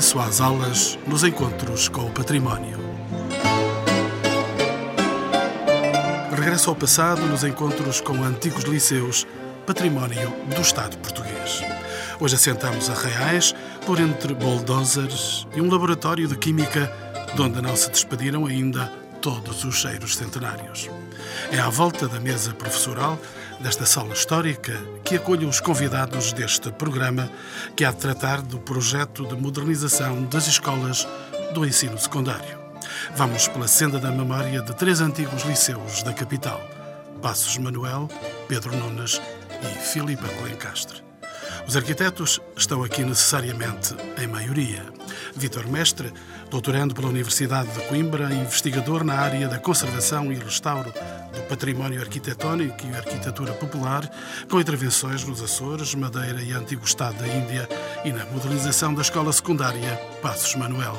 regresso às aulas nos encontros com o património. Regresso ao passado nos encontros com antigos liceus, património do Estado português. Hoje assentamos a Reais por entre bulldozers e um laboratório de química de onde não se despediram ainda todos os cheiros centenários. É à volta da mesa professoral desta sala histórica que acolho os convidados deste programa que há de tratar do projeto de modernização das escolas do ensino secundário. Vamos pela senda da memória de três antigos liceus da capital: Passos Manuel, Pedro Nunes e Filipe Alencastre. Os arquitetos estão aqui necessariamente em maioria. Vítor Mestre, doutorando pela Universidade de Coimbra, investigador na área da conservação e restauro do património arquitetónico e arquitetura popular, com intervenções nos Açores, Madeira e Antigo Estado da Índia e na modernização da escola secundária Passos Manuel.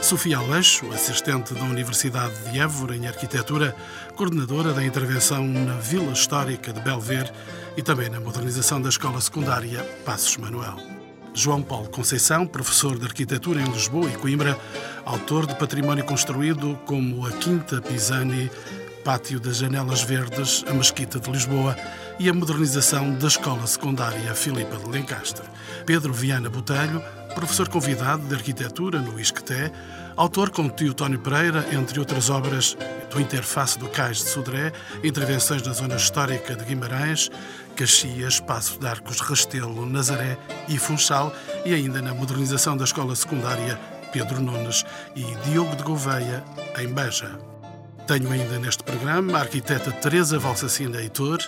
Sofia Aleixo, assistente da Universidade de Évora em arquitetura, coordenadora da intervenção na Vila Histórica de Belver e também na modernização da escola secundária Passos Manuel. João Paulo Conceição, professor de arquitetura em Lisboa e Coimbra, autor de património construído como a Quinta Pisani, Pátio das Janelas Verdes, a Mesquita de Lisboa e a modernização da escola secundária Filipa de Lencastre. Pedro Viana Botelho, professor convidado de arquitetura no ISCTE, autor com tio Tónio Pereira, entre outras obras, do Interface do Cais de Sodré, intervenções na zona histórica de Guimarães, Caxias, Passo de Arcos, Restelo, Nazaré e Funchal, e ainda na modernização da escola secundária Pedro Nunes e Diogo de Gouveia, em Beja. Tenho ainda neste programa a arquiteta Teresa Valsacina Heitor,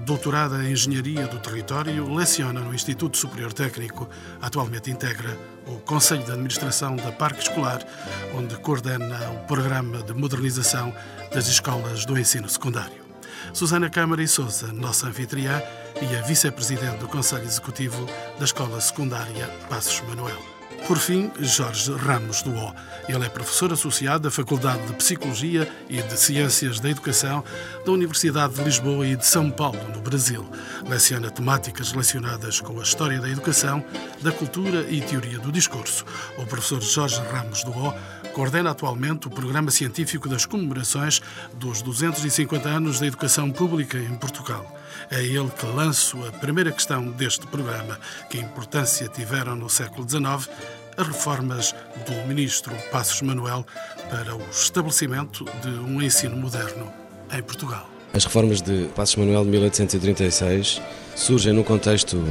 doutorada em Engenharia do Território, leciona no Instituto Superior Técnico, atualmente integra o Conselho de Administração da Parque Escolar, onde coordena o programa de modernização das escolas do ensino secundário. Susana Câmara e Souza, nossa anfitriã, e a vice-presidente do Conselho Executivo da Escola Secundária Passos Manuel. Por fim, Jorge Ramos do O. Ele é professor associado da Faculdade de Psicologia e de Ciências da Educação da Universidade de Lisboa e de São Paulo, no Brasil. Leciona temáticas relacionadas com a história da educação, da cultura e teoria do discurso. O professor Jorge Ramos do O coordena atualmente o programa científico das comemorações dos 250 anos da educação pública em Portugal. É ele que lanço a primeira questão deste programa. Que importância tiveram no século XIX as reformas do ministro Passos Manuel para o estabelecimento de um ensino moderno em Portugal. As reformas de Passos Manuel de 1836 surgem no contexto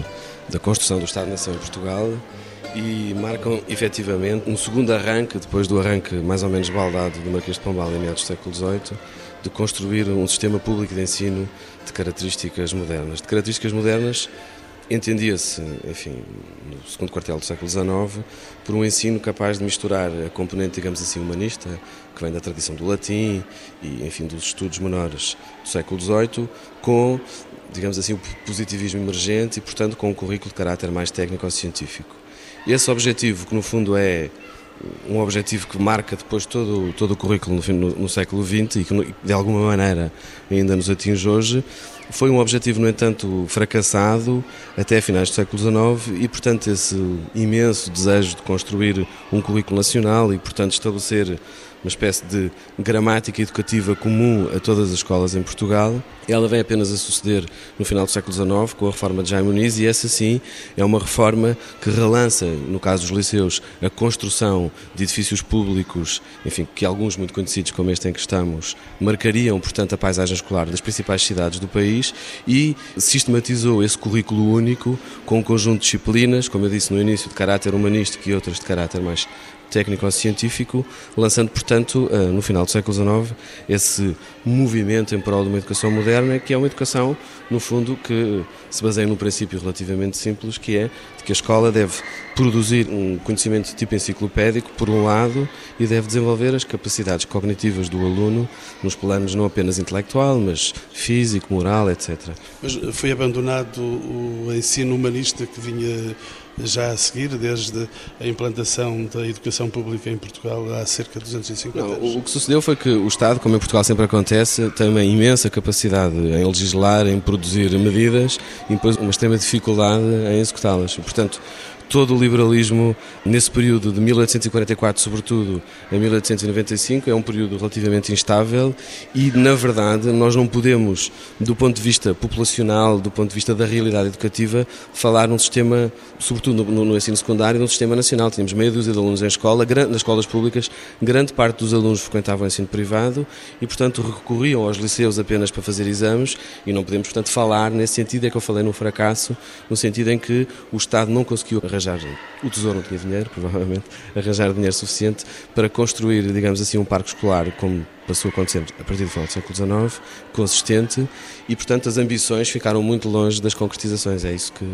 da construção do Estado-nação em Portugal e marcam efetivamente um segundo arranque, depois do arranque mais ou menos baldado do Marquês de Pombal em meados do século XVIII, de construir um sistema público de ensino de características modernas. De características modernas entendia-se, enfim, no segundo quartel do século XIX, por um ensino capaz de misturar a componente, digamos assim, humanista, que vem da tradição do latim e, enfim, dos estudos menores do século XVIII, com, digamos assim, o positivismo emergente e, portanto, com um currículo de caráter mais técnico-científico. Esse objetivo, que no fundo é um objetivo que marca depois todo, todo o currículo no, no, no século XX e que de alguma maneira ainda nos atinge hoje, foi um objetivo, no entanto, fracassado até finais do século XIX e, portanto, esse imenso desejo de construir um currículo nacional e, portanto, estabelecer uma espécie de gramática educativa comum a todas as escolas em Portugal. Ela vem apenas a suceder no final do século XIX, com a reforma de Jaime Muniz, e essa sim é uma reforma que relança, no caso dos liceus, a construção de edifícios públicos, enfim, que alguns muito conhecidos como este em que estamos, marcariam, portanto, a paisagem escolar das principais cidades do país e sistematizou esse currículo único com um conjunto de disciplinas, como eu disse no início, de caráter humanístico e outras de caráter mais técnico-científico, lançando, portanto, eh, no final do século XIX, esse movimento em prol de uma educação moderna, que é uma educação, no fundo, que se baseia num princípio relativamente simples, que é de que a escola deve produzir um conhecimento de tipo enciclopédico, por um lado, e deve desenvolver as capacidades cognitivas do aluno nos planos não apenas intelectual, mas físico, moral, etc. Mas foi abandonado o ensino humanista que vinha já a seguir, desde a implantação da educação pública em Portugal há cerca de 250 Não, anos. O que sucedeu foi que o Estado, como em Portugal sempre acontece, tem uma imensa capacidade em legislar, em produzir medidas e depois uma extrema dificuldade em executá-las. Portanto, todo o liberalismo nesse período de 1844, sobretudo, a 1895, é um período relativamente instável e, na verdade, nós não podemos, do ponto de vista populacional, do ponto de vista da realidade educativa, falar num sistema, sobretudo no, no ensino secundário, num sistema nacional. Tínhamos meia dúzia de alunos em escola, nas escolas públicas, grande parte dos alunos frequentavam o ensino privado e, portanto, recorriam aos liceus apenas para fazer exames e não podemos, portanto, falar nesse sentido é que eu falei no fracasso, no sentido em que o Estado não conseguiu arranjar, o Tesouro não tinha dinheiro, provavelmente, arranjar dinheiro suficiente para construir, digamos assim, um parque escolar como passou a acontecer a partir do final do século XIX, consistente, e portanto as ambições ficaram muito longe das concretizações. É isso que,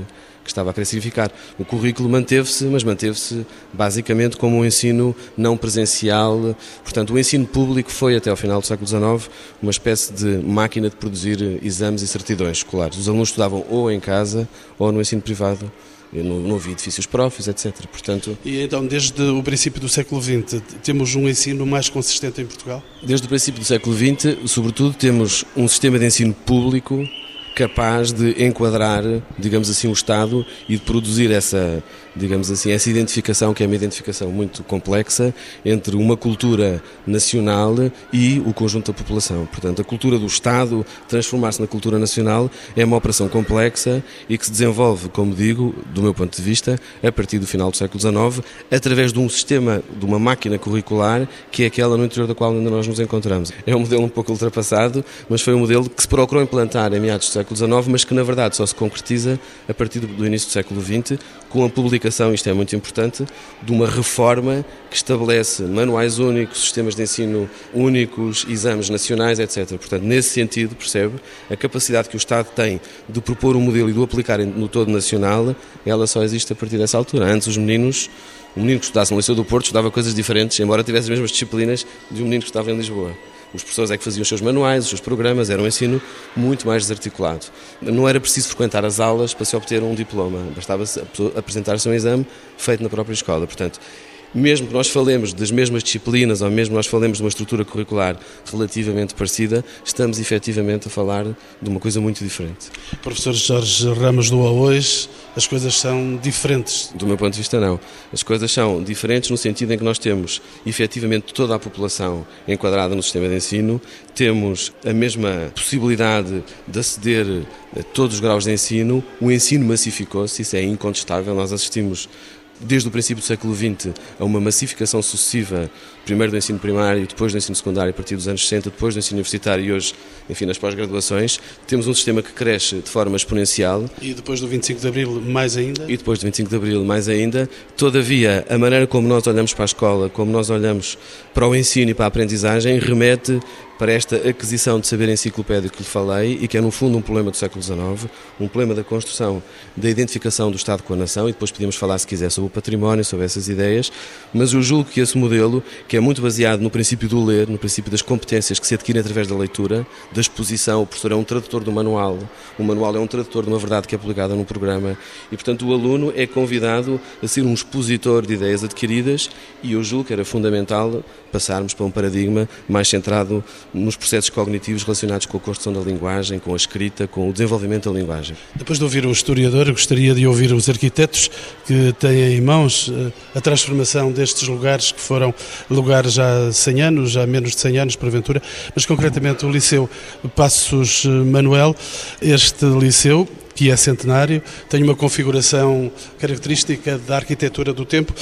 que estava a querer significar. O currículo manteve-se, mas manteve-se basicamente como um ensino não presencial. Portanto, o ensino público foi, até ao final do século XIX, uma espécie de máquina de produzir exames e certidões escolares. Os alunos estudavam ou em casa ou no ensino privado não, não havia edifícios próprios, etc. Portanto, e então, desde o princípio do século XX, temos um ensino mais consistente em Portugal? Desde o princípio do século XX, sobretudo, temos um sistema de ensino público capaz de enquadrar, digamos assim, o Estado e de produzir essa, digamos assim, essa identificação, que é uma identificação muito complexa, entre uma cultura nacional e o conjunto da população. Portanto, a cultura do Estado transformar-se na cultura nacional é uma operação complexa e que se desenvolve, como digo, do meu ponto de vista, a partir do final do século XIX, através de um sistema, de uma máquina curricular, que é aquela no interior da qual ainda nós nos encontramos. É um modelo um pouco ultrapassado, mas foi um modelo que se procurou implantar em meados do século XIX, mas que na verdade só se concretiza a partir do, início do século XX, com a publicação, isto é muito importante, de uma reforma que estabelece manuais únicos, sistemas de ensino únicos, exames nacionais, etc. Portanto, nesse sentido, percebe, a capacidade que o Estado tem de propor um modelo e de o aplicar no todo nacional, ela só existe a partir dessa altura. Antes, os meninos um menino que estudasse no Liceu do Porto estudava coisas diferentes, embora tivesse as mesmas disciplinas de um menino que estava em Lisboa. Os professores é que faziam os seus manuais, os seus programas, era um ensino muito mais desarticulado. Não era preciso frequentar as aulas para se obter um diploma, bastava apresentar-se um exame feito na própria escola. Portanto, mesmo que nós falemos das mesmas disciplinas ou mesmo nós falemos de uma estrutura curricular relativamente parecida, estamos efetivamente a falar de uma coisa muito diferente. Professor Jorge Ramos do hoje as coisas são diferentes? Do meu ponto de vista, não. As coisas são diferentes no sentido em que nós temos efetivamente toda a população enquadrada no sistema de ensino, temos a mesma possibilidade de aceder a todos os graus de ensino, o ensino massificou-se, isso é incontestável, nós assistimos desde o princípio do século XX a uma massificação sucessiva, primeiro do ensino primário, depois do ensino secundário, a partir dos anos 60, depois do ensino universitário e hoje, enfim, nas pós-graduações. Temos um sistema que cresce de forma exponencial. E depois do 25 de Abril, mais ainda? E depois do 25 de Abril, mais ainda. Todavia, a maneira como nós olhamos para a escola, como nós olhamos para o ensino e para a aprendizagem, remete para esta aquisição de saber enciclopédico que lhe falei e que é no fundo um problema do século XIX, um problema da construção, da identificação do Estado com a nação e depois podíamos falar se quiser sobre o património, sobre essas ideias, mas eu julgo que esse modelo, que é muito baseado no princípio do ler, no princípio das competências que se adquirem através da leitura, da exposição, o professor é um tradutor do manual, o manual é um tradutor de uma verdade que é publicada no programa. E portanto o aluno é convidado a ser um expositor de ideias adquiridas e eu julgo que era fundamental passarmos para um paradigma mais centrado nos processos cognitivos relacionados com a construção da linguagem, com a escrita, com o desenvolvimento da linguagem. Depois de ouvir o historiador, gostaria de ouvir os arquitetos que têm em mãos eh, a transformação destes lugares que foram já há 100 anos, já há menos de 100 anos, porventura, mas concretamente o Liceu Passos Manuel. Este liceu que é centenário, tem uma configuração característica da arquitetura do tempo.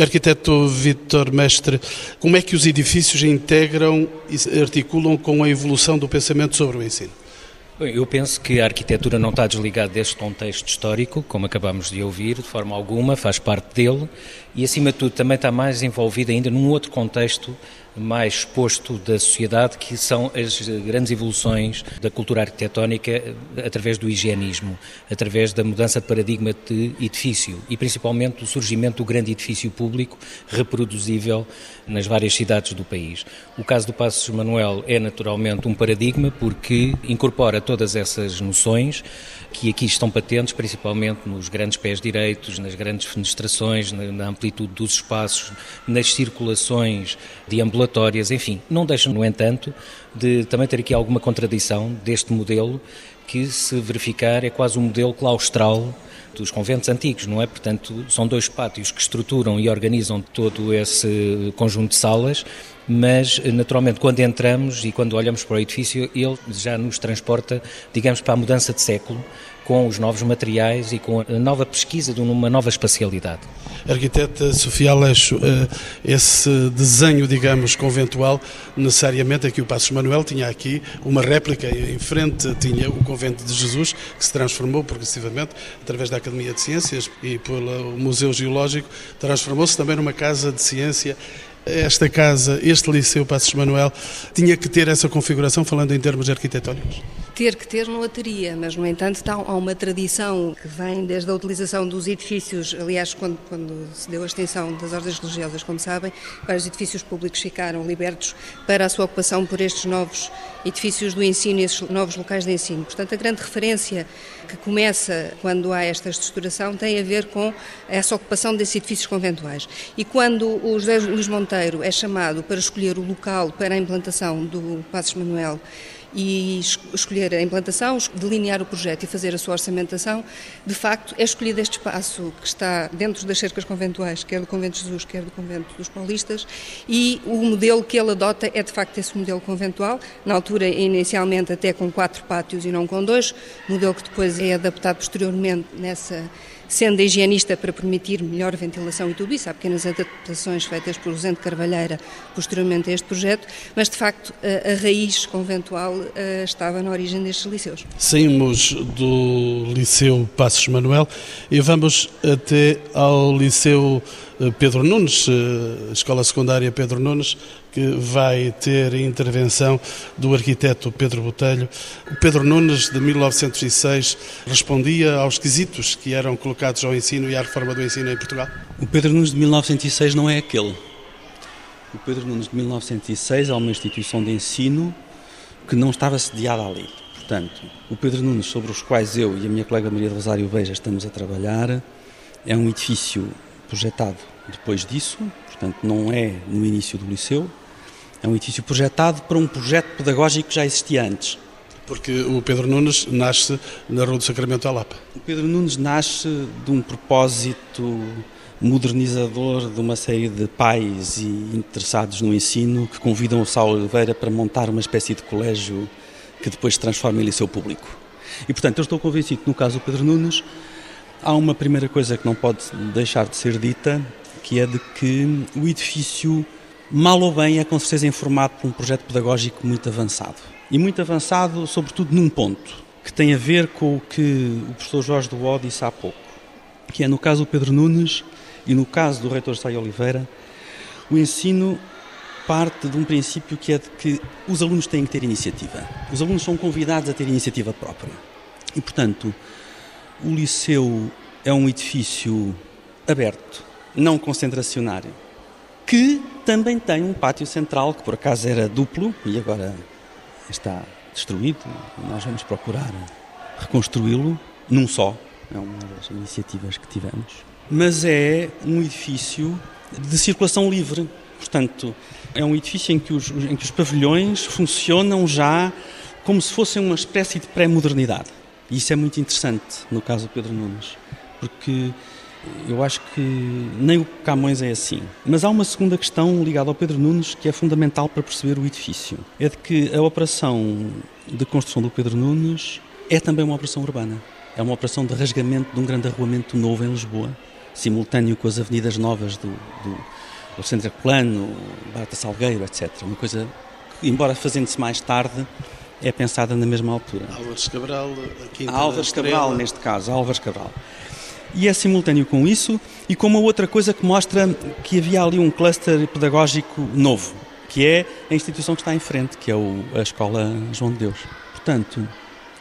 Arquiteto Vítor Mestre, como é que os edifícios integram e articulam com a evolução do pensamento sobre o ensino? Eu penso que a arquitetura não está desligada deste contexto histórico, como acabamos de ouvir, de forma alguma, faz parte dele e, acima de tudo, também está mais envolvida ainda num outro contexto mais exposto da sociedade, que são as grandes evoluções da cultura arquitetónica através do higienismo, através da mudança de paradigma de edifício e principalmente do surgimento do grande edifício público reproduzível nas várias cidades do país. O caso do Passos Manuel é naturalmente um paradigma porque incorpora todas essas noções que aqui estão patentes, principalmente nos grandes pés direitos, nas grandes fenestrações, na amplitude dos espaços, nas circulações deambulatórias, enfim. Não deixam, no entanto, de também ter aqui alguma contradição deste modelo que, se verificar, é quase um modelo claustral dos conventos antigos, não é? Portanto, são dois pátios que estruturam e organizam todo esse conjunto de salas, mas naturalmente quando entramos e quando olhamos para o edifício, ele já nos transporta, digamos, para a mudança de século, com os novos materiais e com a nova pesquisa de uma nova espacialidade. Arquiteta Sofia Aleixo, eh, esse desenho, digamos, conventual, necessariamente aqui o Passos Manuel tinha aqui uma réplica em frente, tinha o Convento de Jesus, que se transformou progressivamente através da Academia de Ciências e pelo Museu Geológico, transformou-se também numa casa de ciência esta casa, este Liceu Passos Manuel, tinha que ter essa configuração, falando em termos arquitetónicos? ter que ter não a teria, mas no entanto está, há uma tradição que vem desde a utilização dos edifícios, aliás, quando, quando se deu a extensão das ordens religiosas, como sabem, vários edifícios públicos ficaram libertos para a sua ocupação por estes novos edifícios do ensino, esses novos locais de ensino. Portanto, a grande referência que começa quando há esta estruturação tem a ver com essa ocupação desses edifícios conventuais. E quando o José Luís Monteiro é chamado para escolher o local para a implantação do Passos Manuel e escolher a implantação, delinear o projeto e fazer a sua orçamentação, de facto é escolhido este espaço que está dentro das cercas conventuais, quer do Convento de Jesus, quer do Convento dos Paulistas, e o modelo que ele adota é de facto esse modelo conventual, na altura inicialmente até com quatro pátios e não com dois, modelo que depois é adaptado posteriormente nessa sendo higienista para permitir melhor ventilação e tudo isso. Há pequenas adaptações feitas por Rosendo Carvalheira posteriormente a este projeto, mas de facto a, a raiz conventual a, estava na origem destes liceus. Saímos do Liceu Passos Manuel e vamos até ao Liceu eh, Pedro Nunes, eh, Escola Secundária Pedro Nunes, que vai ter intervenção do arquiteto Pedro Botelho. O Pedro Nunes, de 1906, respondia aos quesitos que eram colocados ao ensino e à reforma do ensino em Portugal? O Pedro Nunes de 1906 não é aquele. O Pedro Nunes de 1906 é uma instituição de ensino que não estava sediada ali. Portanto, o Pedro Nunes, sobre os quais eu e a minha colega Maria do Rosário Beja estamos a trabalhar, é um edifício projetado depois disso, portanto não é no início do liceu, é um edifício projetado para um projeto pedagógico que já existia antes. Porque o Pedro Nunes nasce na Rua do Sacramento à Lapa. O Pedro Nunes nasce de um propósito modernizador de uma série de pais e interessados no ensino que convidam o Saulo Oliveira para montar uma espécie de colégio que depois se transforma em liceu público. E, portanto, eu estou convencido que no caso do Pedro Nunes Há uma primeira coisa que não pode deixar de ser dita, que é de que o edifício, mal ou bem, é com certeza informado por um projeto pedagógico muito avançado. E muito avançado, sobretudo, num ponto, que tem a ver com o que o professor Jorge Duó disse há pouco, que é no caso do Pedro Nunes e no caso do reitor Saio Oliveira, o ensino parte de um princípio que é de que os alunos têm que ter iniciativa. Os alunos são convidados a ter iniciativa própria. E, portanto, o liceu é um edifício aberto, não concentracionário, que também tem um pátio central, que por acaso era duplo e agora está destruído. Nós vamos procurar reconstruí-lo num só. É uma das iniciativas que tivemos. Mas é um edifício de circulação livre. Portanto, é um edifício em que os, em que os pavilhões funcionam já como se fossem uma espécie de pré-modernidade. E isso é muito interessante no caso do Pedro Nunes, porque eu acho que nem o Camões é assim. Mas há uma segunda questão ligada ao Pedro Nunes que é fundamental para perceber o edifício. É de que a operação de construção do Pedro Nunes é também uma operação urbana. É uma operação de rasgamento de um grande arruamento novo em Lisboa, simultâneo com as avenidas novas do, do Alexandre Plano, Barata Salgueiro, etc. Uma coisa que, embora fazendo-se mais tarde, é pensada na mesma altura. Álvares Cabral, aqui Álvares Cabral, neste caso, Álvares Cabral. E é simultâneo com isso e com uma outra coisa que mostra que havia ali um cluster pedagógico novo, que é a instituição que está em frente, que é o, a Escola João de Deus. Portanto,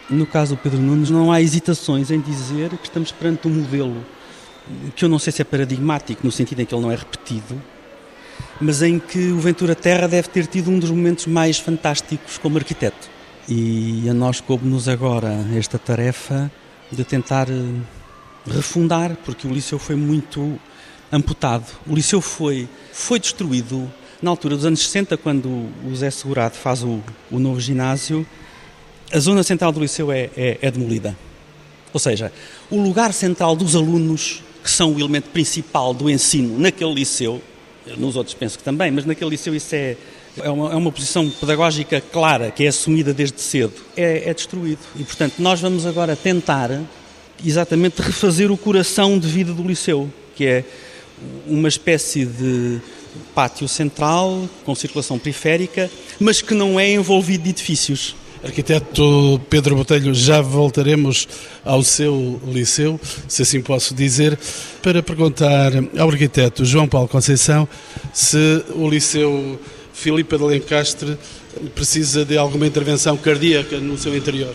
no caso do Pedro Nunes, não há hesitações em dizer que estamos perante um modelo que eu não sei se é paradigmático, no sentido em que ele não é repetido, mas em que o Ventura Terra deve ter tido um dos momentos mais fantásticos como arquiteto. E a nós coube-nos agora esta tarefa de tentar eh, refundar, porque o liceu foi muito amputado. O liceu foi, foi destruído na altura dos anos 60, quando o Zé Segurado faz o, o novo ginásio. A zona central do liceu é, é, é demolida. Ou seja, o lugar central dos alunos, que são o elemento principal do ensino naquele liceu, nos outros penso que também, mas naquele liceu isso é, é uma, é uma posição pedagógica clara, que é assumida desde cedo, é, é destruído. E, portanto, nós vamos agora tentar exatamente refazer o coração de vida do liceu, que é uma espécie de pátio central com circulação periférica, mas que não é envolvido de edifícios. Arquiteto Pedro Botelho, já voltaremos ao seu liceu, se assim posso dizer, para perguntar ao arquiteto João Paulo Conceição se o liceu Filipe de Lencastre precisa de alguma intervenção cardíaca no seu interior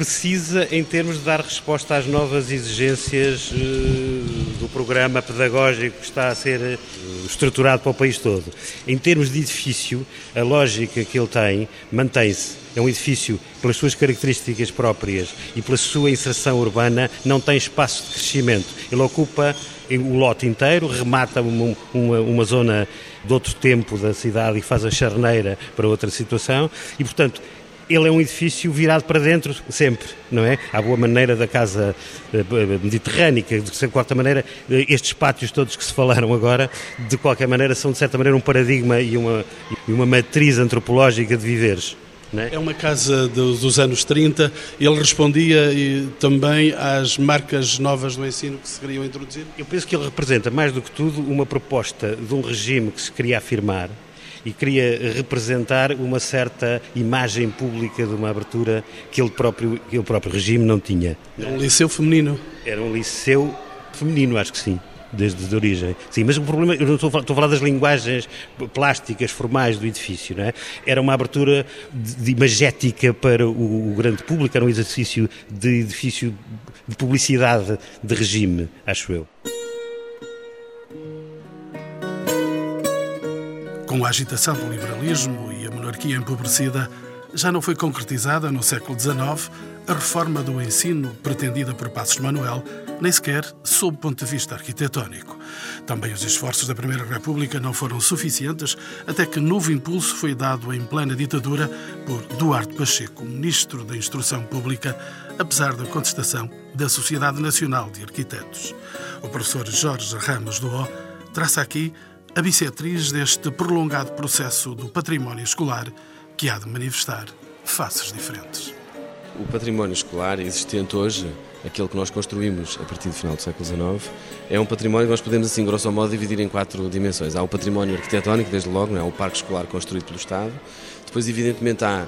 precisa em termos de dar resposta às novas exigências uh, do programa pedagógico que está a ser uh, estruturado para o país todo. Em termos de edifício, a lógica que ele tem mantém-se. É um edifício, pelas suas características próprias e pela sua inserção urbana, não tem espaço de crescimento. Ele ocupa o lote inteiro, remata uma, uma, uma zona de outro tempo da cidade e faz a charneira para outra situação e, portanto, ele é um edifício virado para dentro sempre, não é? À boa maneira da casa eh, mediterrânica, de qualquer maneira, eh, estes pátios todos que se falaram agora, de qualquer maneira, são de certa maneira um paradigma e uma, e uma matriz antropológica de viveres. É? é? uma casa dos anos 30. Ele respondia e, também às marcas novas do ensino que se queriam introduzir? Eu penso que ele representa, mais do que tudo, uma proposta de um regime que se queria afirmar, e queria representar uma certa imagem pública de uma abertura que ele próprio, que ele próprio regime não tinha. Era um liceu feminino? Era um liceu feminino, acho que sim desde a origem. Sim, mas o problema, eu estou, estou a falar das linguagens plásticas, formais do edifício, não é? Era uma abertura de, de imagética para o, o, grande público, era um exercício de edifício de publicidade de regime, acho eu. Com a agitação do liberalismo e a monarquia empobrecida, já não foi concretizada no século XIX a reforma do ensino pretendida por Passos Manuel, nem sequer sob o ponto de vista arquitetónico. Também os esforços da Primeira República não foram suficientes, até que novo impulso foi dado em plena ditadura por Duarte Pacheco, ministro da Instrução Pública, apesar da contestação da Sociedade Nacional de Arquitetos. O professor Jorge Ramos do O traça aqui a bissetriz deste prolongado processo do património escolar que há de manifestar faces diferentes. O património escolar existente hoje, aquele que nós construímos a partir do final do século XIX, é um património que nós podemos, assim, grosso modo, dividir em quatro dimensões. Há o património arquitetónico, desde logo, não é? o parque escolar construído pelo Estado. Depois, evidentemente, há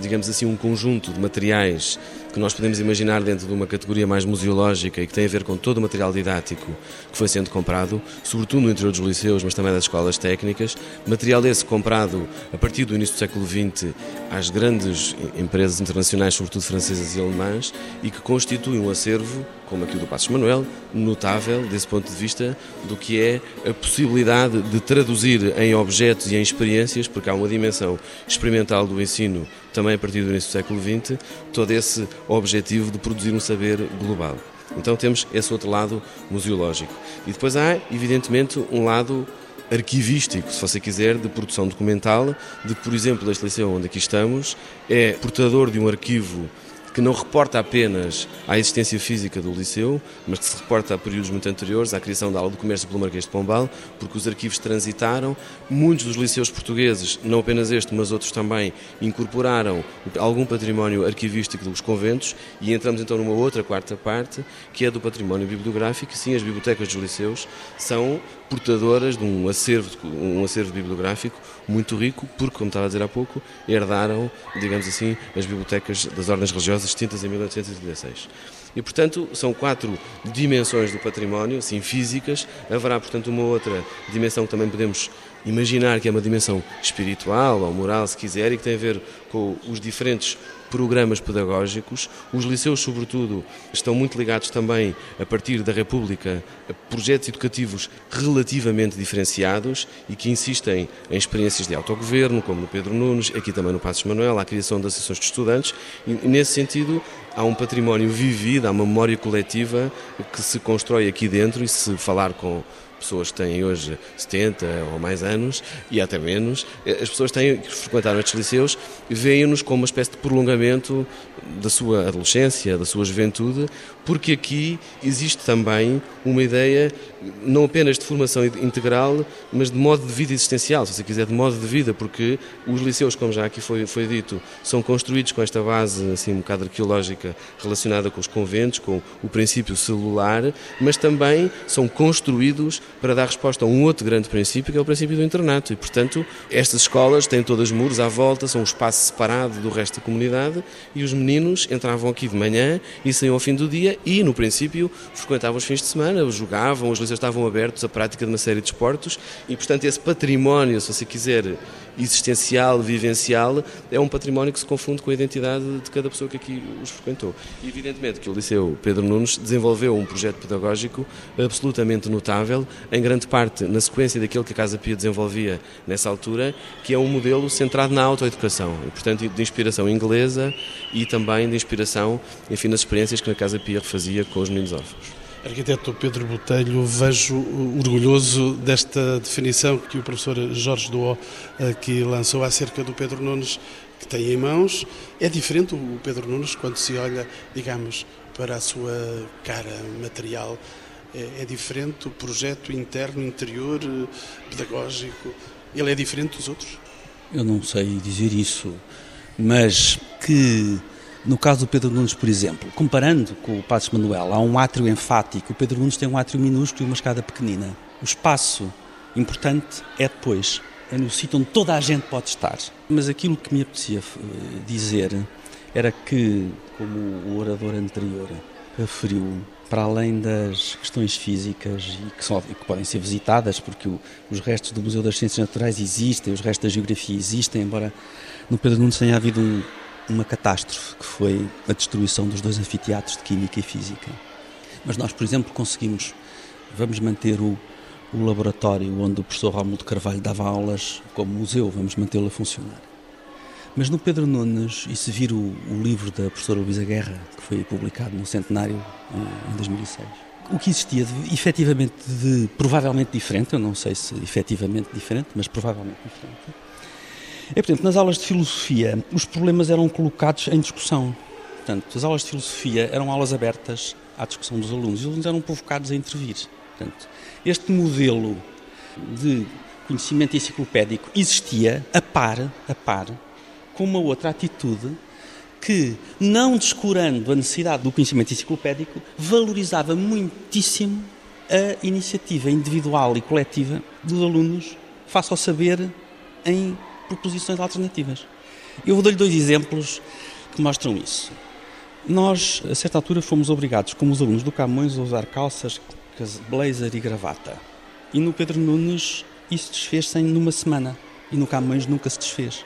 digamos assim, um conjunto de materiais que nós podemos imaginar dentro de uma categoria mais museológica e que tem a ver com todo o material didático que foi sendo comprado, sobretudo no interior dos liceus, mas também das escolas técnicas. Material esse comprado a partir do início do século XX às grandes empresas internacionais, sobretudo francesas e alemãs, e que constitui um acervo, como aqui o do Passos Manuel, notável desse ponto de vista do que é a possibilidade de traduzir em objetos e em experiências, porque há uma dimensão experimental do ensino também a partir do início do século XX, todo esse objetivo de produzir um saber global. Então temos esse outro lado museológico. E depois há, evidentemente, um lado arquivístico, se você quiser, de produção documental, de que, por exemplo, este liceu onde aqui estamos é portador de um arquivo que não reporta apenas à existência física do liceu, mas que se reporta a períodos muito anteriores, à criação da aula de comércio pelo Marquês de Pombal, porque os arquivos transitaram. Muitos dos liceus portugueses, não apenas este, mas outros também, incorporaram algum património arquivístico dos conventos e entramos então numa outra quarta parte, que é do património bibliográfico. Sim, as bibliotecas dos liceus são portadoras de um acervo, um acervo bibliográfico muito rico, porque, como estava a dizer há pouco, herdaram, digamos assim, as bibliotecas das ordens religiosas extintas em 1836. E, portanto, são quatro dimensões do património, assim, físicas. Haverá, portanto, uma outra dimensão que também podemos imaginar que é uma dimensão espiritual ou moral, se quiser, e que tem a ver com os diferentes programas pedagógicos. Os liceus, sobretudo, estão muito ligados também, a partir da República, a projetos educativos relativamente diferenciados e que insistem em experiências de autogoverno, como no Pedro Nunes, aqui também no Passos Manuel, a criação de associações de estudantes, e nesse sentido há um património vivido, há uma memória coletiva que se constrói aqui dentro e se falar com pessoas que têm hoje 70 ou mais anos e até menos, as pessoas têm, que frequentaram estes liceus veem-nos como uma espécie de prolongamento da sua adolescência, da sua juventude, porque aqui existe também uma ideia não apenas de formação integral, mas de modo de vida existencial, se você quiser, de modo de vida, porque os liceus, como já aqui foi, foi dito, são construídos com esta base assim um bocado arqueológica relacionada com os conventos, com o princípio celular, mas também são construídos para dar resposta a um outro grande princípio, que é o princípio do internato. E, portanto, estas escolas têm todas muros à volta, são um espaço separado do resto da comunidade e os meninos entravam aqui de manhã e saíam ao fim do dia e, no princípio, frequentavam os fins de semana, jogavam, os liceus estavam abertos à prática de uma série de esportes e, portanto, esse património, se você quiser, existencial, vivencial, é um património que se confunde com a identidade de cada pessoa que aqui os frequentou. E, evidentemente que o Liceu Pedro Nunes desenvolveu um projeto pedagógico absolutamente notável, em grande parte na sequência daquilo que a Casa Pia desenvolvia nessa altura, que é um modelo centrado na autoeducação, e, portanto, de inspiração inglesa e também de inspiração, enfim, nas experiências que a Casa Pia fazia com os meninos órfãos. Arquiteto Pedro Botelho, vejo orgulhoso desta definição que o professor Jorge Duó aqui lançou acerca do Pedro Nunes que tem em mãos. É diferente o Pedro Nunes quando se olha, digamos, para a sua cara material. É, é diferente o projeto interno, interior, pedagógico. Ele é diferente dos outros? Eu não sei dizer isso, mas que no caso do Pedro Nunes, por exemplo, comparando com o Passos Manuel, há um átrio enfático. O Pedro Nunes tem um átrio minúsculo e uma escada pequenina. O espaço importante é depois, é no sítio onde toda a gente pode estar. Mas aquilo que me apetecia eh, dizer era que, como o orador anterior referiu, para além das questões físicas e que, que podem ser visitadas, porque o, os restos do Museu das Ciências Naturais existem, os restos da Geografia existem, embora no Pedro Nunes tenha havido um, uma catástrofe, que foi a destruição dos dois anfiteatros de Química e Física. Mas nós, por exemplo, conseguimos, vamos manter o, o laboratório onde o professor Romulo Carvalho dava aulas como museu, vamos mantê-lo a funcionar. Mas no Pedro Nunes, e se vir o, o, livro da professora Luísa Guerra, que foi publicado no centenário em 2006, o que existia de, efetivamente de provavelmente diferente, eu não sei se efetivamente diferente, mas provavelmente diferente, é, portanto, nas aulas de filosofia, os problemas eram colocados em discussão. Portanto, as aulas de filosofia eram aulas abertas à discussão dos alunos e os alunos eram provocados a intervir. Portanto, este modelo de conhecimento enciclopédico existia a par, a par, com uma outra atitude que, não descurando a necessidade do conhecimento enciclopédico, valorizava muitíssimo a iniciativa individual e coletiva dos alunos face ao saber em proposições alternativas. Eu dou-lhe dois exemplos que mostram isso. Nós, a certa altura, fomos obrigados, como os alunos do Camões, a usar calças, blazer e gravata. E no Pedro Nunes isso desfez-se numa semana. E no Camões nunca se desfez.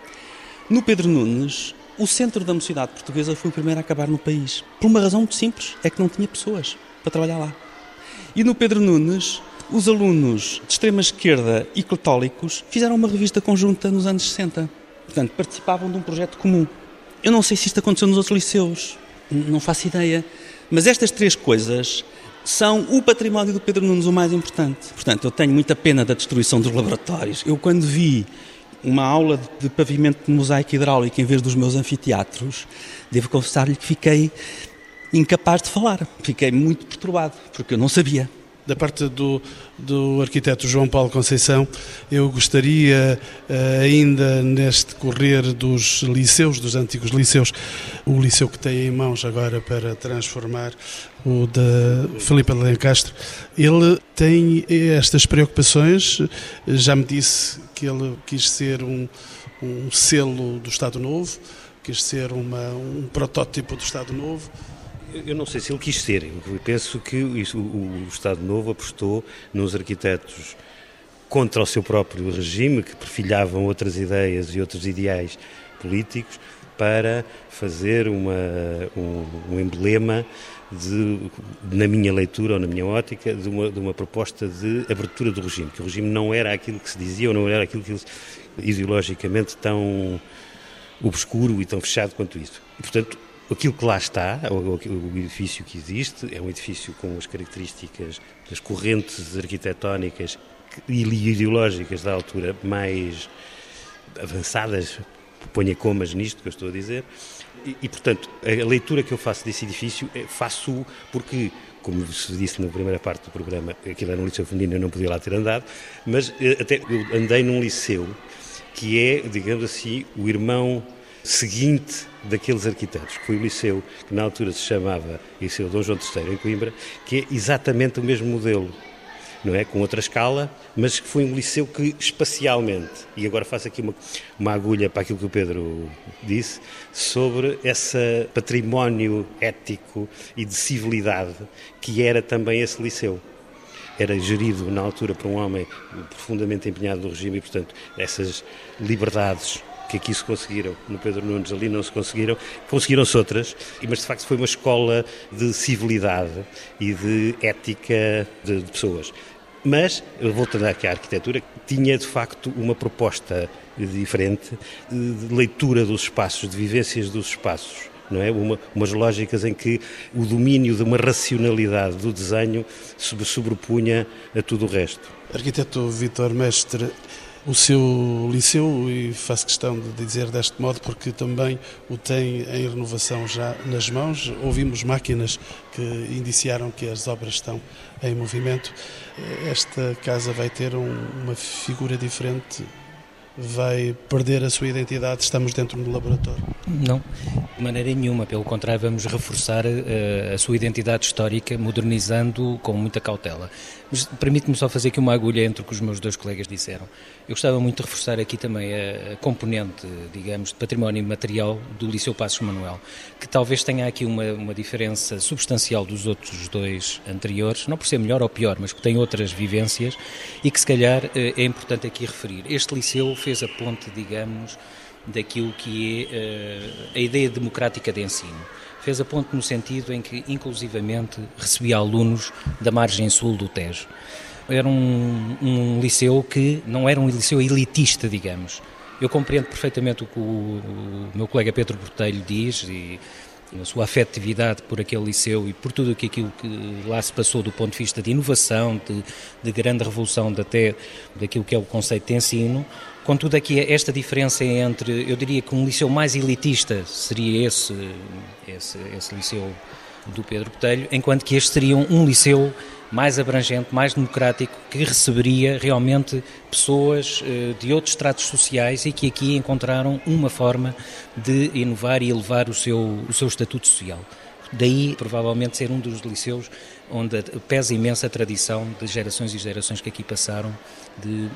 No Pedro Nunes, o centro da mocidade portuguesa foi o primeiro a acabar no país. Por uma razão muito simples, é que não tinha pessoas para trabalhar lá. E no Pedro Nunes, os alunos de extrema esquerda e católicos fizeram uma revista conjunta nos anos 60. Portanto, participavam de um projeto comum. Eu não sei se isto aconteceu nos outros liceus, não faço ideia. Mas estas três coisas são o património do Pedro Nunes o mais importante. Portanto, eu tenho muita pena da destruição dos laboratórios. Eu, quando vi uma aula de pavimento de mosaico hidráulico em vez dos meus anfiteatros, devo confessar-lhe que fiquei incapaz de falar. Fiquei muito perturbado, porque eu não sabia da parte do, do arquiteto João Paulo Conceição, eu gostaria eh, ainda neste correr dos liceus, dos antigos liceus, o liceu que tem em mãos agora para transformar o da Filipe Lencastre, ele tem estas preocupações, já me disse que ele quis ser um, um selo do Estado Novo, quis ser uma, um protótipo do Estado Novo, eu não sei se ele quis ser. Eu penso que o, o Estado Novo apostou nos arquitetos contra o seu próprio regime, que perfilhavam outras ideias e outros ideais políticos, para fazer uma, um, um emblema de, na minha leitura ou na minha ótica, de uma, de uma, proposta de abertura do regime, que o regime não era aquilo que se dizia ou não era aquilo que ideologicamente tão obscuro e tão fechado quanto isso. E, portanto, aquilo que lá está, o, edifício que existe, é um edifício com as características das correntes arquitetónicas e ideológicas da altura mais avançadas, ponha comas nisto que eu estou a dizer, e, e, portanto, a leitura que eu faço desse edifício, é, faço porque, como se disse na primeira parte do programa, aquilo era um liceu feminino, eu não podia lá ter andado, mas eh, até eu andei num liceu que é, digamos assim, o irmão seguinte daqueles arquitetos, que foi o liceu que na altura se chamava Liceu Dom João III em Coimbra, que é exatamente o mesmo modelo não é? Com outra escala, mas que foi um liceu que espacialmente, e agora faço aqui uma, uma agulha para aquilo que o Pedro disse, sobre esse património ético e de civilidade que era também esse liceu era gerido na altura por um homem profundamente empenhado no regime e, portanto, essas liberdades que aqui se conseguiram, no Pedro Nunes ali não se conseguiram, conseguiram-se outras, mas de facto foi uma escola de civilidade e de ética de, de pessoas. Mas, voltando aqui à arquitetura, tinha de facto uma proposta diferente de leitura dos espaços, de vivências dos espaços. Não é? Uma, umas lógicas em que o domínio de uma racionalidade do desenho se sobrepunha a tudo o resto. Arquiteto Vitor Mestre, o seu liceu, e faço questão de dizer deste modo, porque também o tem em renovação já nas mãos. Ouvimos máquinas que indiciaram que as obras estão em movimento. Esta casa vai ter um, uma figura diferente vai perder a sua identidade, estamos dentro do laboratório? Não, de maneira nenhuma, pelo contrário, vamos reforçar uh, a sua identidade histórica, modernizando com muita cautela. Mas permite-me só fazer aqui uma agulha entre o que os meus dois colegas disseram. Eu gostava muito de reforçar aqui também a, a componente, digamos, de património material do Liceu Passos Manuel, que talvez tenha aqui uma, uma diferença substancial dos outros dois anteriores, não por ser melhor ou pior, mas que tem outras vivências e que se calhar eh, é importante aqui referir. Este liceu fez a ponte, digamos, daquilo que é uh, a ideia democrática de ensino. Fez a ponte no sentido em que, inclusivamente, recebia alunos da margem sul do Tejo. Era um, um liceu que não era um liceu elitista, digamos. Eu compreendo perfeitamente o que o, o meu colega Pedro Botelho diz e a sua afetividade por aquele liceu e por tudo aquilo que lá se passou do ponto de vista de inovação, de, de grande revolução de até daquilo que é o conceito de ensino, Contudo, aqui esta diferença entre, eu diria que um liceu mais elitista seria esse, esse, esse liceu do Pedro Botelho, enquanto que este seria um liceu mais abrangente, mais democrático, que receberia realmente pessoas uh, de outros estratos sociais e que aqui encontraram uma forma de inovar e elevar o seu, o seu estatuto social. Daí, provavelmente, ser um dos liceus onde pesa imensa a tradição de gerações e gerações que aqui passaram, de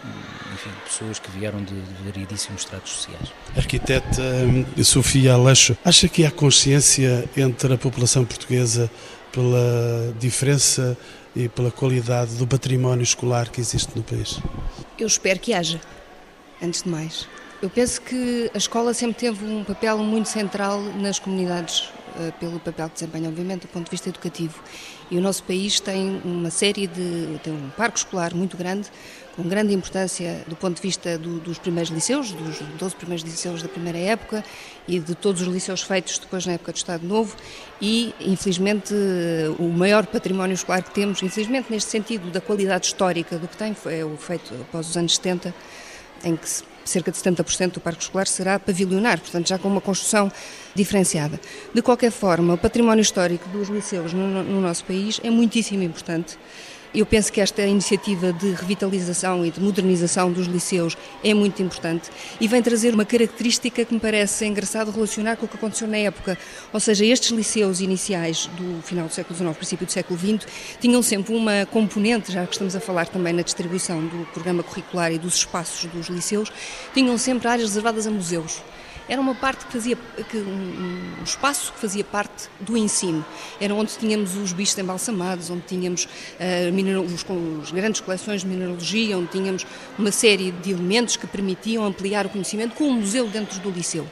enfim, pessoas que vieram de, variedíssimos estratos sociais. Arquiteta hum, Sofia Aleixo, acha que há consciência entre a população portuguesa pela diferença e pela qualidade do património escolar que existe no país? Eu espero que haja, antes de mais. Eu penso que a escola sempre teve um papel muito central nas comunidades pelo papel que desempenha, obviamente, do ponto de vista educativo. E o nosso país tem uma série de. tem um parque escolar muito grande, com grande importância do ponto de vista do, dos primeiros liceus, dos 12 primeiros liceus da primeira época e de todos os liceus feitos depois na época do Estado Novo e, infelizmente, o maior património escolar que temos, infelizmente neste sentido da qualidade histórica do que tem, foi o feito após os anos 70, em que cerca de 70% do parque escolar será pavilionar, portanto já com uma construção diferenciada. De qualquer forma, o património histórico dos liceus no, no nosso país é muitíssimo importante. Eu penso que esta iniciativa de revitalização e de modernização dos liceus é muito importante e vem trazer uma característica que me parece engraçado relacionar com o que aconteceu na época. Ou seja, estes liceus iniciais do final do século XIX, princípio do século XX, tinham sempre uma componente, já que estamos a falar também na distribuição do programa curricular e dos espaços dos liceus, tinham sempre áreas reservadas a museus era uma parte que fazia, que, um, espaço que fazia parte do ensino. Era onde tínhamos os bichos embalsamados, onde tínhamos uh, os, os, grandes coleções de mineralogia, onde tínhamos uma série de elementos que permitiam ampliar o conhecimento com um museu dentro do liceu.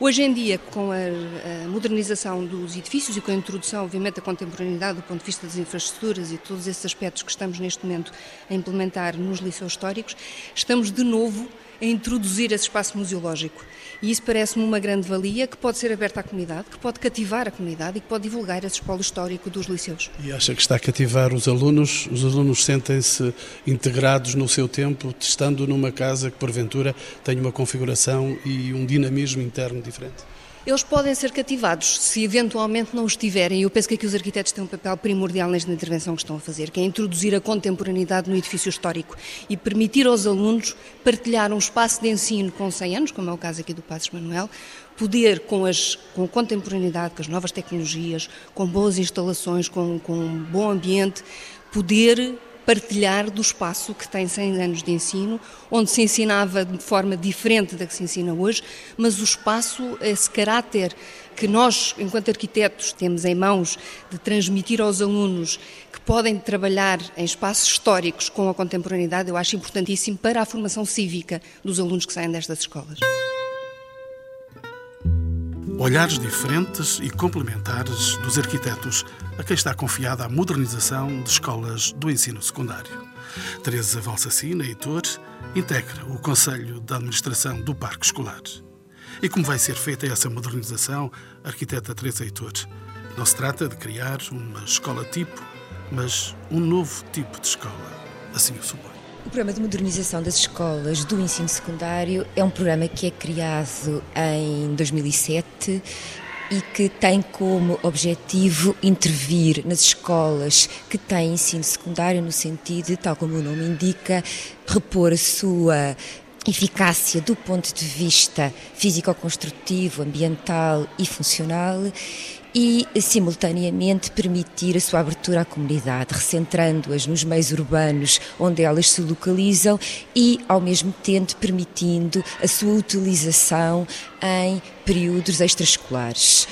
Hoje em dia, com a, a, modernização dos edifícios e com a introdução, obviamente, da contemporaneidade do ponto de vista das infraestruturas e todos esses aspectos que estamos neste momento a implementar nos liceus históricos, estamos de novo a introduzir esse espaço museológico. E isso parece-me uma grande valia que pode ser aberta à comunidade, que pode cativar a comunidade e que pode divulgar esse espólio histórico dos liceus. E acha que está a cativar os alunos? Os alunos sentem-se integrados no seu tempo, estando numa casa que, porventura, tem uma configuração e um dinamismo interno diferente? Eles podem ser cativados se eventualmente não estiverem. Eu penso que aqui os arquitetos têm um papel primordial nesta intervenção que estão a fazer, que é introduzir a contemporaneidade no edifício histórico e permitir aos alunos partilhar um espaço de ensino com 100 anos, como é o caso aqui do Passos Manuel, poder, com, as, com a contemporaneidade, com as novas tecnologias, com boas instalações, com, com um bom ambiente, poder partilhar do espaço que tem 100 anos de ensino, onde se ensinava de forma diferente da que se ensina hoje, mas o espaço, esse caráter que nós, enquanto arquitetos, temos em mãos de transmitir aos alunos que podem trabalhar em espaços históricos com a contemporaneidade, eu acho importantíssimo para a formação cívica dos alunos que saem destas escolas. Olhares diferentes e complementares dos arquitetos a quem está confiada a modernização de escolas do ensino secundário. Teresa Valsacina, Heitor, integra o Conselho de Administração do Parque Escolar. E como vai ser feita essa modernização, arquiteta Teresa Heitor? Não se trata de criar uma escola tipo, mas um novo tipo de escola. Assim o supõe. O programa de modernização das escolas do ensino secundário é um programa que é criado em 2007 e que tem como objetivo intervir nas escolas que têm ensino secundário no sentido tal como o nome indica, repor a sua eficácia do ponto de vista físico-construtivo, ambiental e funcional e, simultaneamente, permitir a sua abertura à comunidade, recentrando-as nos meios urbanos onde elas se localizam e, ao mesmo tempo, permitindo a sua utilização em períodos extraescolares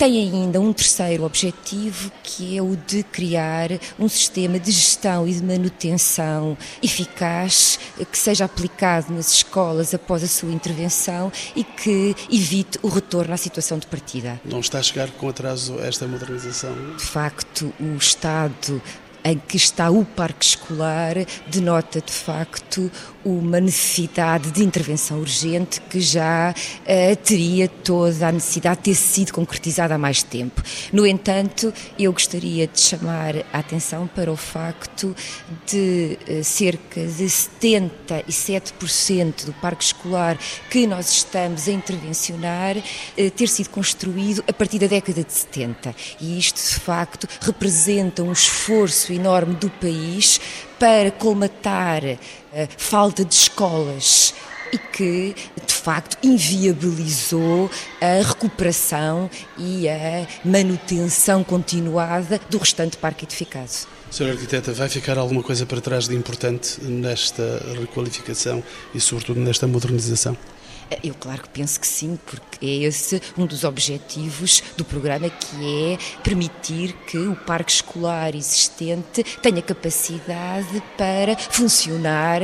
tem ainda um terceiro objetivo, que é o de criar um sistema de gestão e de manutenção eficaz que seja aplicado nas escolas após a sua intervenção e que evite o retorno à situação de partida. Não está a chegar com atraso esta modernização? De facto, o Estado em que está o parque escolar denota de facto uma necessidade de intervenção urgente que já uh, teria toda a necessidade de ter sido concretizada há mais tempo. No entanto, eu gostaria de chamar a atenção para o facto de uh, cerca de 77% do parque escolar que nós estamos a intervencionar uh, ter sido construído a partir da década de 70. E isto, de facto, representa um esforço enorme do país para colmatar a falta de escolas e que, de facto, inviabilizou a recuperação e a manutenção continuada do restante parque edificado. Senhora Arquiteta, vai ficar alguma coisa para trás de importante nesta requalificação e, sobretudo, nesta modernização? Eu, claro que penso que sim, porque é esse um dos objetivos do programa, que é permitir que o parque escolar existente tenha capacidade para funcionar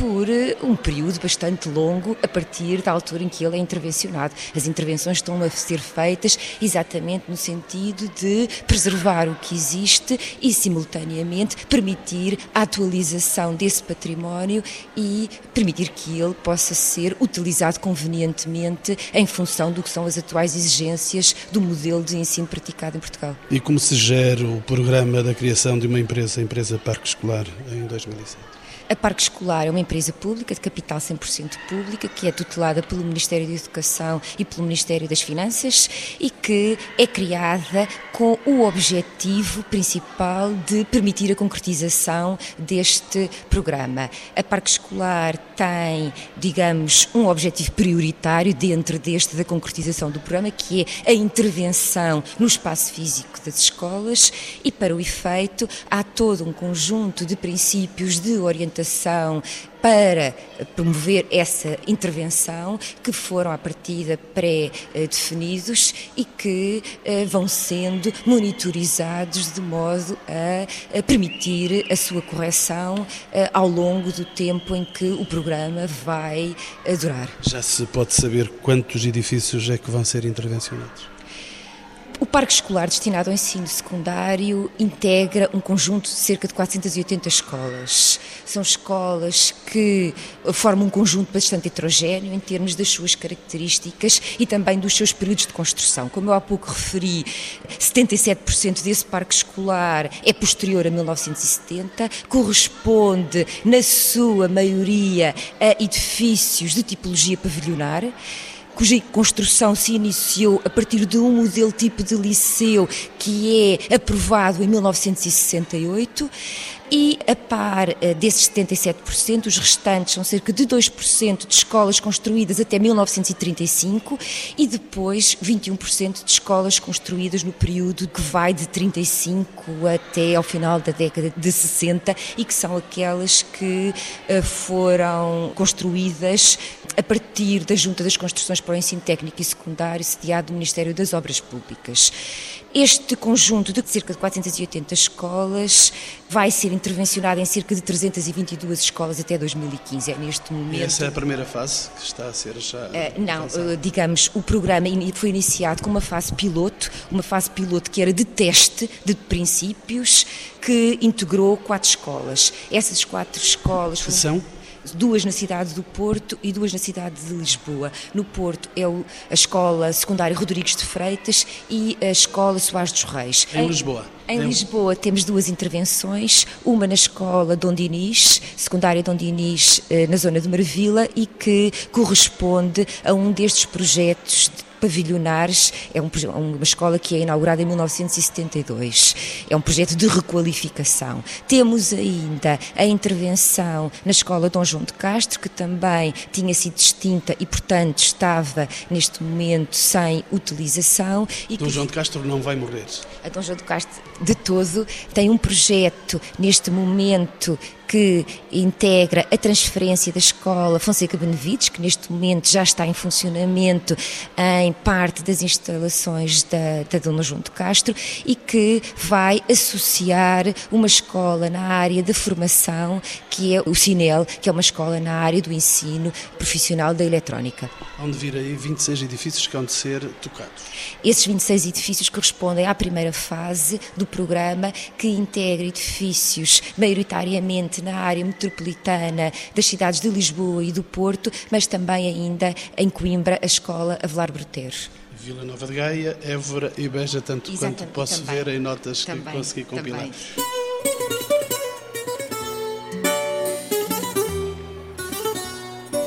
por eh, um período bastante longo a partir da altura em que ele é intervencionado. As intervenções estão a ser feitas exatamente no sentido de preservar o que existe e, simultaneamente, permitir a atualização desse património e permitir que ele possa ser utilizado convenientemente em função do que são as atuais exigências do modelo de ensino praticado em Portugal. E como se gera o programa da criação de uma empresa, a empresa Parque Escolar, em 2007? A Parque Escolar é uma empresa pública, de capital 100% pública, que é tutelada pelo Ministério da Educação e pelo Ministério das Finanças e que é criada com o objetivo principal de permitir a concretização deste programa. A Parque Escolar tem, digamos, um objetivo prioritário dentro deste da concretização do programa, que é a intervenção no espaço físico das escolas e, para o efeito, há todo um conjunto de princípios de orientação orientação para promover essa intervenção que foram à partida pré-definidos e que eh, vão sendo monitorizados de modo a permitir a sua correção eh, ao longo do tempo em que o programa vai durar. Já se pode saber quantos edifícios é que vão ser intervencionados? O Parque Escolar destinado ao ensino secundário integra um conjunto de cerca de 480 escolas. São escolas que formam um conjunto bastante heterogéneo em termos das suas características e também dos seus períodos de construção. Como eu há pouco referi, 77% desse parque escolar é posterior a 1970, corresponde, na sua maioria, a edifícios de tipologia pavilionar cuja construção se iniciou a partir de um modelo tipo de liceu que é aprovado em 1968 e a par eh, desses 77%, os restantes são cerca de 2% de escolas construídas até 1935 e depois 21% de escolas construídas no período que vai de 35 até ao final da década de 60 e que são aquelas que eh, foram construídas a partir da Junta das Construções para o Ensino Técnico e Secundário, sediado do Ministério das Obras Públicas. Este conjunto de cerca de 480 escolas vai ser intervencionado em cerca de 322 escolas até 2015. É neste momento. E essa é a primeira fase que está a ser já. Uh, não, uh, digamos, o programa foi iniciado com uma fase piloto, uma fase piloto que era de teste de princípios, que integrou quatro escolas. Essas quatro escolas. Foram... São? Duas na cidade do Porto e duas na cidade de Lisboa. No Porto é a Escola Secundária Rodrigues de Freitas e a Escola Soares dos Reis. Em Lisboa? Em Lisboa temos duas intervenções, uma na Escola Dom Dinis, secundária Dom Dinis, eh, na zona de Marvila, e que corresponde a um destes projetos de pavilionares, é um, uma escola que é inaugurada em 1972. É um projeto de requalificação. Temos ainda a intervenção na escola Dom João de Castro, que também tinha sido extinta e, portanto, estava neste momento sem utilização. E Dom que... João de Castro não vai morrer? A Dom João de Castro, de todo, tem um projeto neste momento que integra a transferência da escola Fonseca Benevides, que neste momento já está em funcionamento em parte das instalações da, da Dona João de Castro e que vai associar uma escola na área de formação, que é o CINEL, que é uma escola na área do ensino profissional da eletrónica. Onde vir aí 26 edifícios que vão de ser tocados. Esses 26 edifícios correspondem à primeira fase do programa, que integra edifícios maioritariamente na área metropolitana das cidades de Lisboa e do Porto, mas também ainda em Coimbra, a escola Avelar Bruteiro. Vila Nova de Gaia, Évora e Beja, tanto Exatamente, quanto posso também, ver em notas também, que consegui compilar. Também.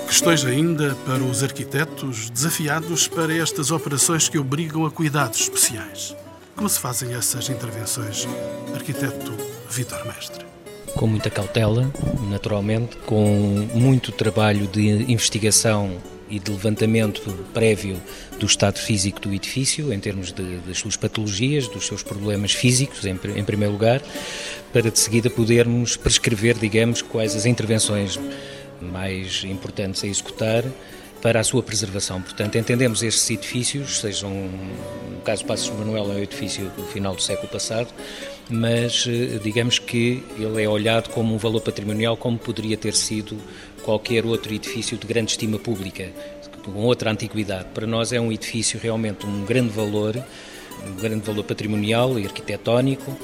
Questões ainda para os arquitetos desafiados para estas operações que obrigam a cuidados especiais. Como se fazem essas intervenções, arquiteto Vitor Mestre? Com muita cautela, naturalmente, com muito trabalho de investigação e de levantamento prévio do estado físico do edifício, em termos de, das suas patologias, dos seus problemas físicos, em, em primeiro lugar, para de seguida podermos prescrever, digamos, quais as intervenções mais importantes a executar para a sua preservação. Portanto, entendemos estes edifícios, sejam, no caso Passos Manuel é um edifício do final do século passado, mas eh, digamos que ele é olhado como um valor patrimonial como poderia ter sido qualquer outro edifício de grande estima pública, com outra antiguidade. Para nós é um edifício realmente um grande valor, um grande valor patrimonial e arquitetónico,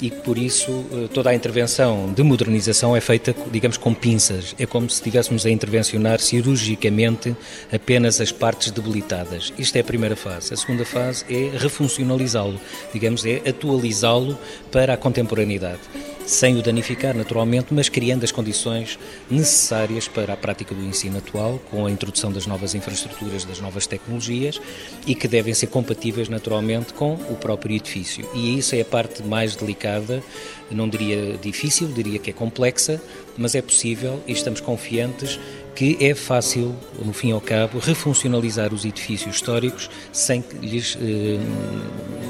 e por isso eh, toda a intervenção de modernização é feita, digamos, com pinças. É como se estivéssemos a intervencionar cirurgicamente apenas as partes debilitadas. Isto é a primeira fase. A segunda fase é refuncionalizá-lo, digamos, é atualizá-lo para a contemporaneidade sem o danificar naturalmente, mas criando as condições necessárias para a prática do ensino atual, com a introdução das novas infraestruturas, das novas tecnologias e que devem ser compatíveis naturalmente com o próprio edifício. E isso é a parte mais delicada, não diria difícil, diria que é complexa, mas é possível e estamos confiantes que é fácil, no fim e ao cabo, refuncionalizar os edifícios históricos sem lhes, eh,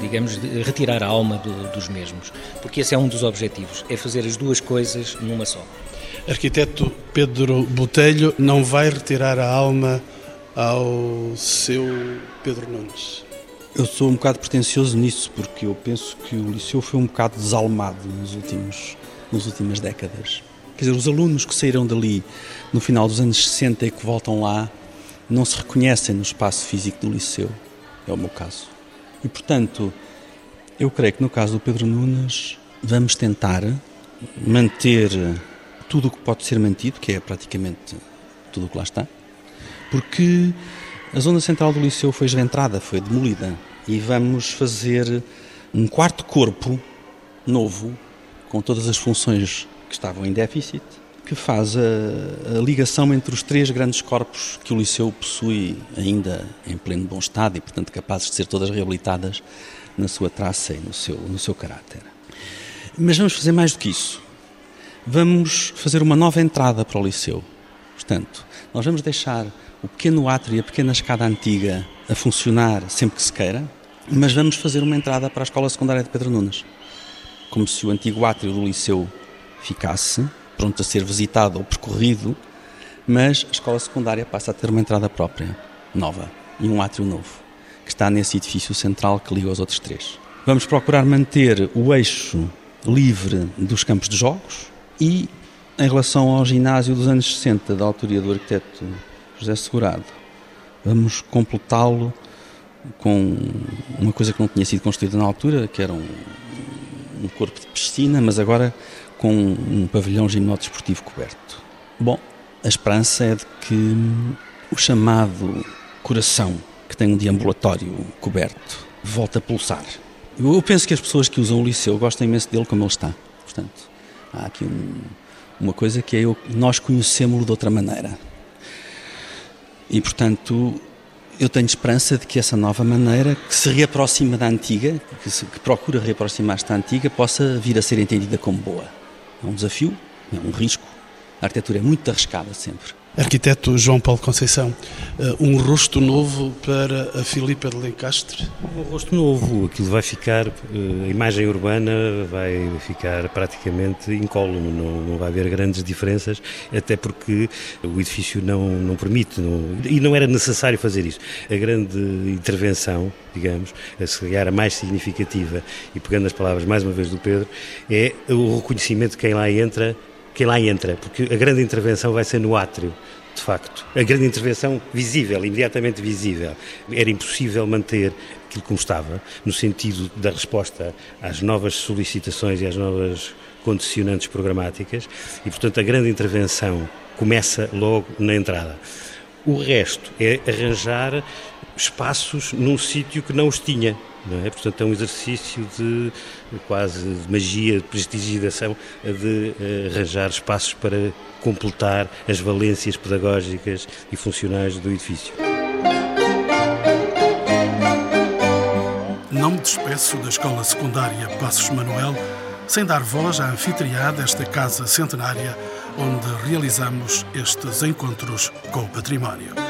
digamos, retirar a alma do, dos mesmos. Porque esse é um dos objetivos, é fazer as duas coisas numa só. Arquiteto Pedro Botelho não vai retirar a alma ao seu Pedro Nunes? Eu sou um bocado pretencioso nisso, porque eu penso que o Liceu foi um bocado desalmado nos últimos, nas últimas décadas. Quer dizer, os alunos que saíram dali no final dos anos 60 e que voltam lá não se reconhecem no espaço físico do liceu. É o meu caso. E, portanto, eu creio que no caso do Pedro Nunes vamos tentar manter tudo o que pode ser mantido, que é praticamente tudo o que lá está, porque a zona central do Liceu foi esventrada, foi demolida, e vamos fazer um quarto corpo novo, com todas as funções que estavam em déficit, que faz a, a, ligação entre os três grandes corpos que o Liceu possui ainda em pleno bom estado e, portanto, capazes de ser todas reabilitadas na sua traça e no seu, no seu caráter. Mas vamos fazer mais do que isso. Vamos fazer uma nova entrada para o Liceu. Portanto, nós vamos deixar o pequeno átrio e a pequena escada antiga a funcionar sempre que se queira, mas vamos fazer uma entrada para a Escola Secundária de Pedro Nunes. Como se o antigo átrio do Liceu ficasse, pronto a ser visitado ou percorrido, mas a escola secundária passa a ter uma entrada própria, nova, e um átrio novo, que está nesse edifício central que liga os outros três. Vamos procurar manter o eixo livre dos campos de jogos e, em relação ao ginásio dos anos 60, da autoria do arquiteto José Segurado, vamos completá-lo com uma coisa que não tinha sido construída na altura, que era um, um corpo de piscina, mas agora com um pavilhão gimnodesportivo coberto. Bom, a esperança é de que o chamado coração, que tem um deambulatório coberto, volte a pulsar. Eu penso que as pessoas que usam o liceu gostam imenso dele como ele está. Portanto, há aqui um, uma coisa que é eu, nós conhecemos-lo de outra maneira. E, portanto, eu tenho esperança de que essa nova maneira, que se reaproxima da antiga, que, se, que procura reaproximar-se da antiga, possa vir a ser entendida como boa. É um desafio, é um risco. A arquitetura é muito arriscada sempre. Arquiteto João Paulo Conceição, eh, um rosto novo para a Filipa de Lencastre? Um rosto novo, aquilo vai ficar, eh, a imagem urbana vai ficar praticamente incólume, não, não vai haver grandes diferenças, até porque o edifício não, não permite, não, e não era necessário fazer isso. A grande intervenção, digamos, a se calhar a mais significativa, e pegando as palavras mais uma vez do Pedro, é o reconhecimento de quem lá entra quem lá entra, porque a grande intervenção vai ser no átrio, de facto. A grande intervenção visível, imediatamente visível. Era impossível manter aquilo como estava, no sentido da resposta às novas solicitações e às novas condicionantes programáticas, e, portanto, a grande intervenção começa logo na entrada. O resto é arranjar espaços num sítio que não os tinha. Não é? Portanto, é um exercício de quase de magia, de prestigiação, de uh, arranjar espaços para completar as valências pedagógicas e funcionais do edifício. Não me despeço da Escola Secundária Passos Manuel sem dar voz à anfitriã desta casa centenária onde realizamos estes encontros com o património.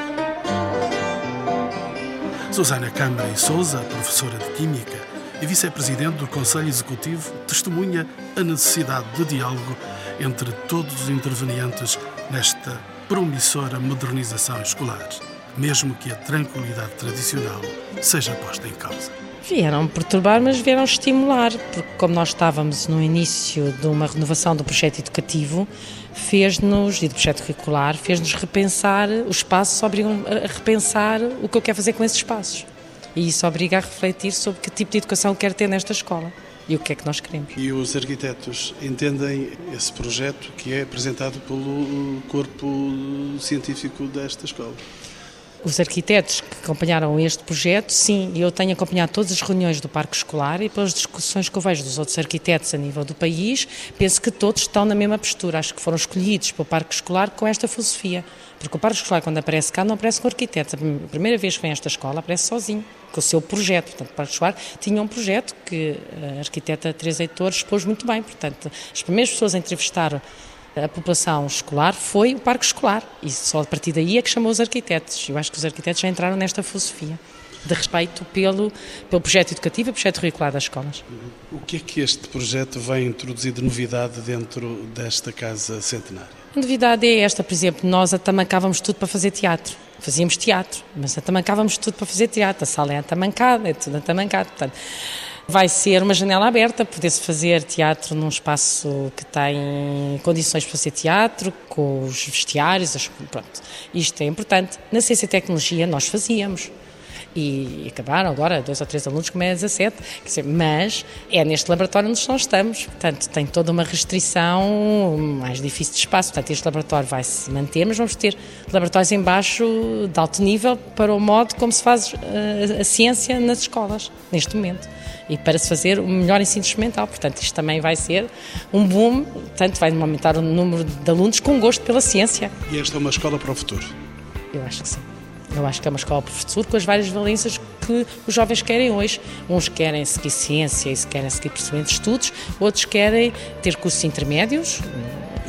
Susana Câmara e Souza, professora de Química e vice-presidente do Conselho Executivo, testemunha a necessidade de diálogo entre todos os intervenientes nesta promissora modernização escolar, mesmo que a tranquilidade tradicional seja posta em causa. Vieram perturbar, mas vieram estimular, porque como nós estávamos no início de uma renovação do projeto educativo, fez-nos, e do projeto curricular, fez-nos repensar os espaços, obrigam a repensar o que eu quero fazer com esses espaços. E isso obriga a refletir sobre que tipo de educação quero ter nesta escola e o que é que nós queremos. E os arquitetos entendem esse projeto que é apresentado pelo corpo científico desta escola? Os arquitetos que acompanharam este projeto, sim, eu tenho acompanhado todas as reuniões do Parque Escolar e pelas discussões que eu vejo dos outros arquitetos a nível do país, penso que todos estão na mesma postura. Acho que foram escolhidos para o Parque Escolar com esta filosofia. Porque o Parque Escolar, quando aparece cá, não aparece com arquitetos. A primeira vez que vem a esta escola, aparece sozinho, com o seu projeto. Portanto, o Parque Escolar tinha um projeto que a arquiteta Teresa Heitor expôs muito bem. Portanto, as primeiras pessoas a entrevistar a população escolar foi o parque escolar e só a partir daí é que chamou os arquitetos. Eu acho que os arquitetos já entraram nesta filosofia de respeito pelo, pelo projeto educativo e projeto curricular das escolas. O que é que este projeto vai introduzir de novidade dentro desta casa centenária? A novidade é esta, por exemplo, nós atamancávamos tudo para fazer teatro. Fazíamos teatro, mas atamancávamos tudo para fazer teatro. A sala é atamancada, é tudo atamancado. Portanto, Vai ser uma janela aberta, poder-se fazer teatro num espaço que tem condições para fazer teatro, com os vestiários, pronto. Isto é importante. Na ciência e tecnologia nós fazíamos. E acabaram agora, dois ou três alunos, como é 17, dizer, mas é neste laboratório onde nós estamos, portanto tem toda uma restrição mais difícil de espaço, portanto este laboratório vai se manter, mas vamos ter laboratórios embaixo de alto nível para o modo como se faz a, eh, a ciência nas escolas, neste momento e para se fazer o melhor ensino experimental. Portanto, isto também vai ser um boom, portanto, vai aumentar o número de alunos com gosto pela ciência. E esta é uma escola para o futuro? Eu acho que sim. Eu acho que é uma escola professor com as várias valências que os jovens querem hoje. Uns querem seguir ciência e querem seguir procedimentos de estudos, outros querem ter cursos intermédios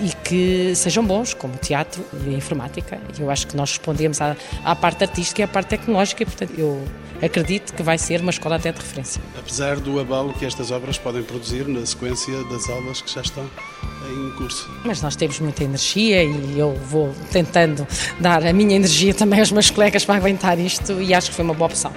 e que sejam bons, como teatro e informática. Eu acho que nós respondemos à, à parte artística e à parte tecnológica, e, portanto, eu acredito que vai ser uma escola até de referência. Apesar do abalo que estas obras podem produzir na sequência das aulas que já estão em curso. Mas nós temos muita energia e eu vou tentando dar a minha energia também aos meus colegas para aguentar isto e acho que foi uma boa opção.